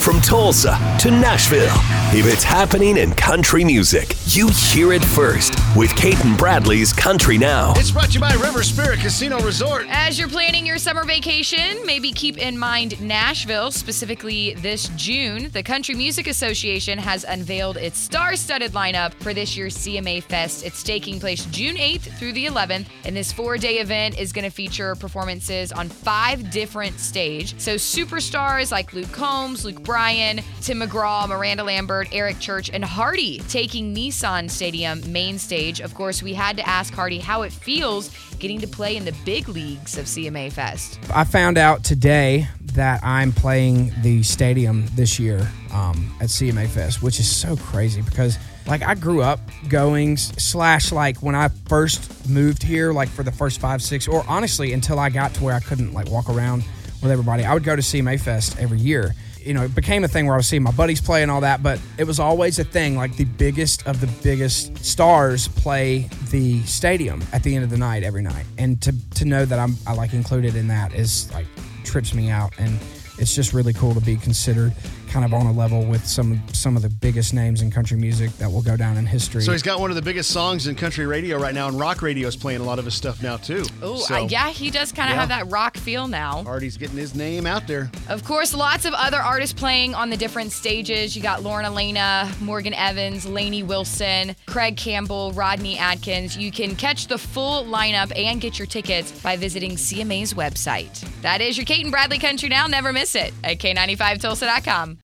From Tulsa to Nashville, if it's happening in country music, you hear it first with Cait and Bradley's Country Now. It's brought to you by River Spirit Casino Resort. As you're planning your summer vacation, maybe keep in mind Nashville, specifically this June. The Country Music Association has unveiled its star studded lineup for this year's CMA Fest. It's taking place June 8th through the 11th, and this four day event is going to feature performances on five different stage. So, superstars like Luke Combs, Luke Bryan, Tim McGraw, Miranda Lambert, Eric Church, and Hardy taking Nissan Stadium main stage. Of course, we had to ask Hardy how it feels getting to play in the big leagues of CMA Fest. I found out today that I'm playing the stadium this year um, at CMA Fest, which is so crazy because like I grew up going slash like when I first moved here, like for the first five, six, or honestly until I got to where I couldn't like walk around with everybody, I would go to CMA Fest every year. You know, it became a thing where I was seeing my buddies play and all that, but it was always a thing. Like the biggest of the biggest stars play the stadium at the end of the night every night, and to to know that I'm I like included in that is like trips me out, and it's just really cool to be considered kind of on a level with some some of the biggest names in country music that will go down in history. So he's got one of the biggest songs in country radio right now, and rock radio is playing a lot of his stuff now too. Oh, So, uh, yeah, he does kind of yeah. have that rock feel now. Hardy's getting his name out there. Of course, lots of other artists playing on the different stages. You got Lauren Alaina, Morgan Evans, Lainey Wilson, Craig Campbell, Rodney Atkins. You can catch the full lineup and get your tickets by visiting CMA's website. That is your Cait and Bradley Country Now. Never miss it at K95Tulsa.com.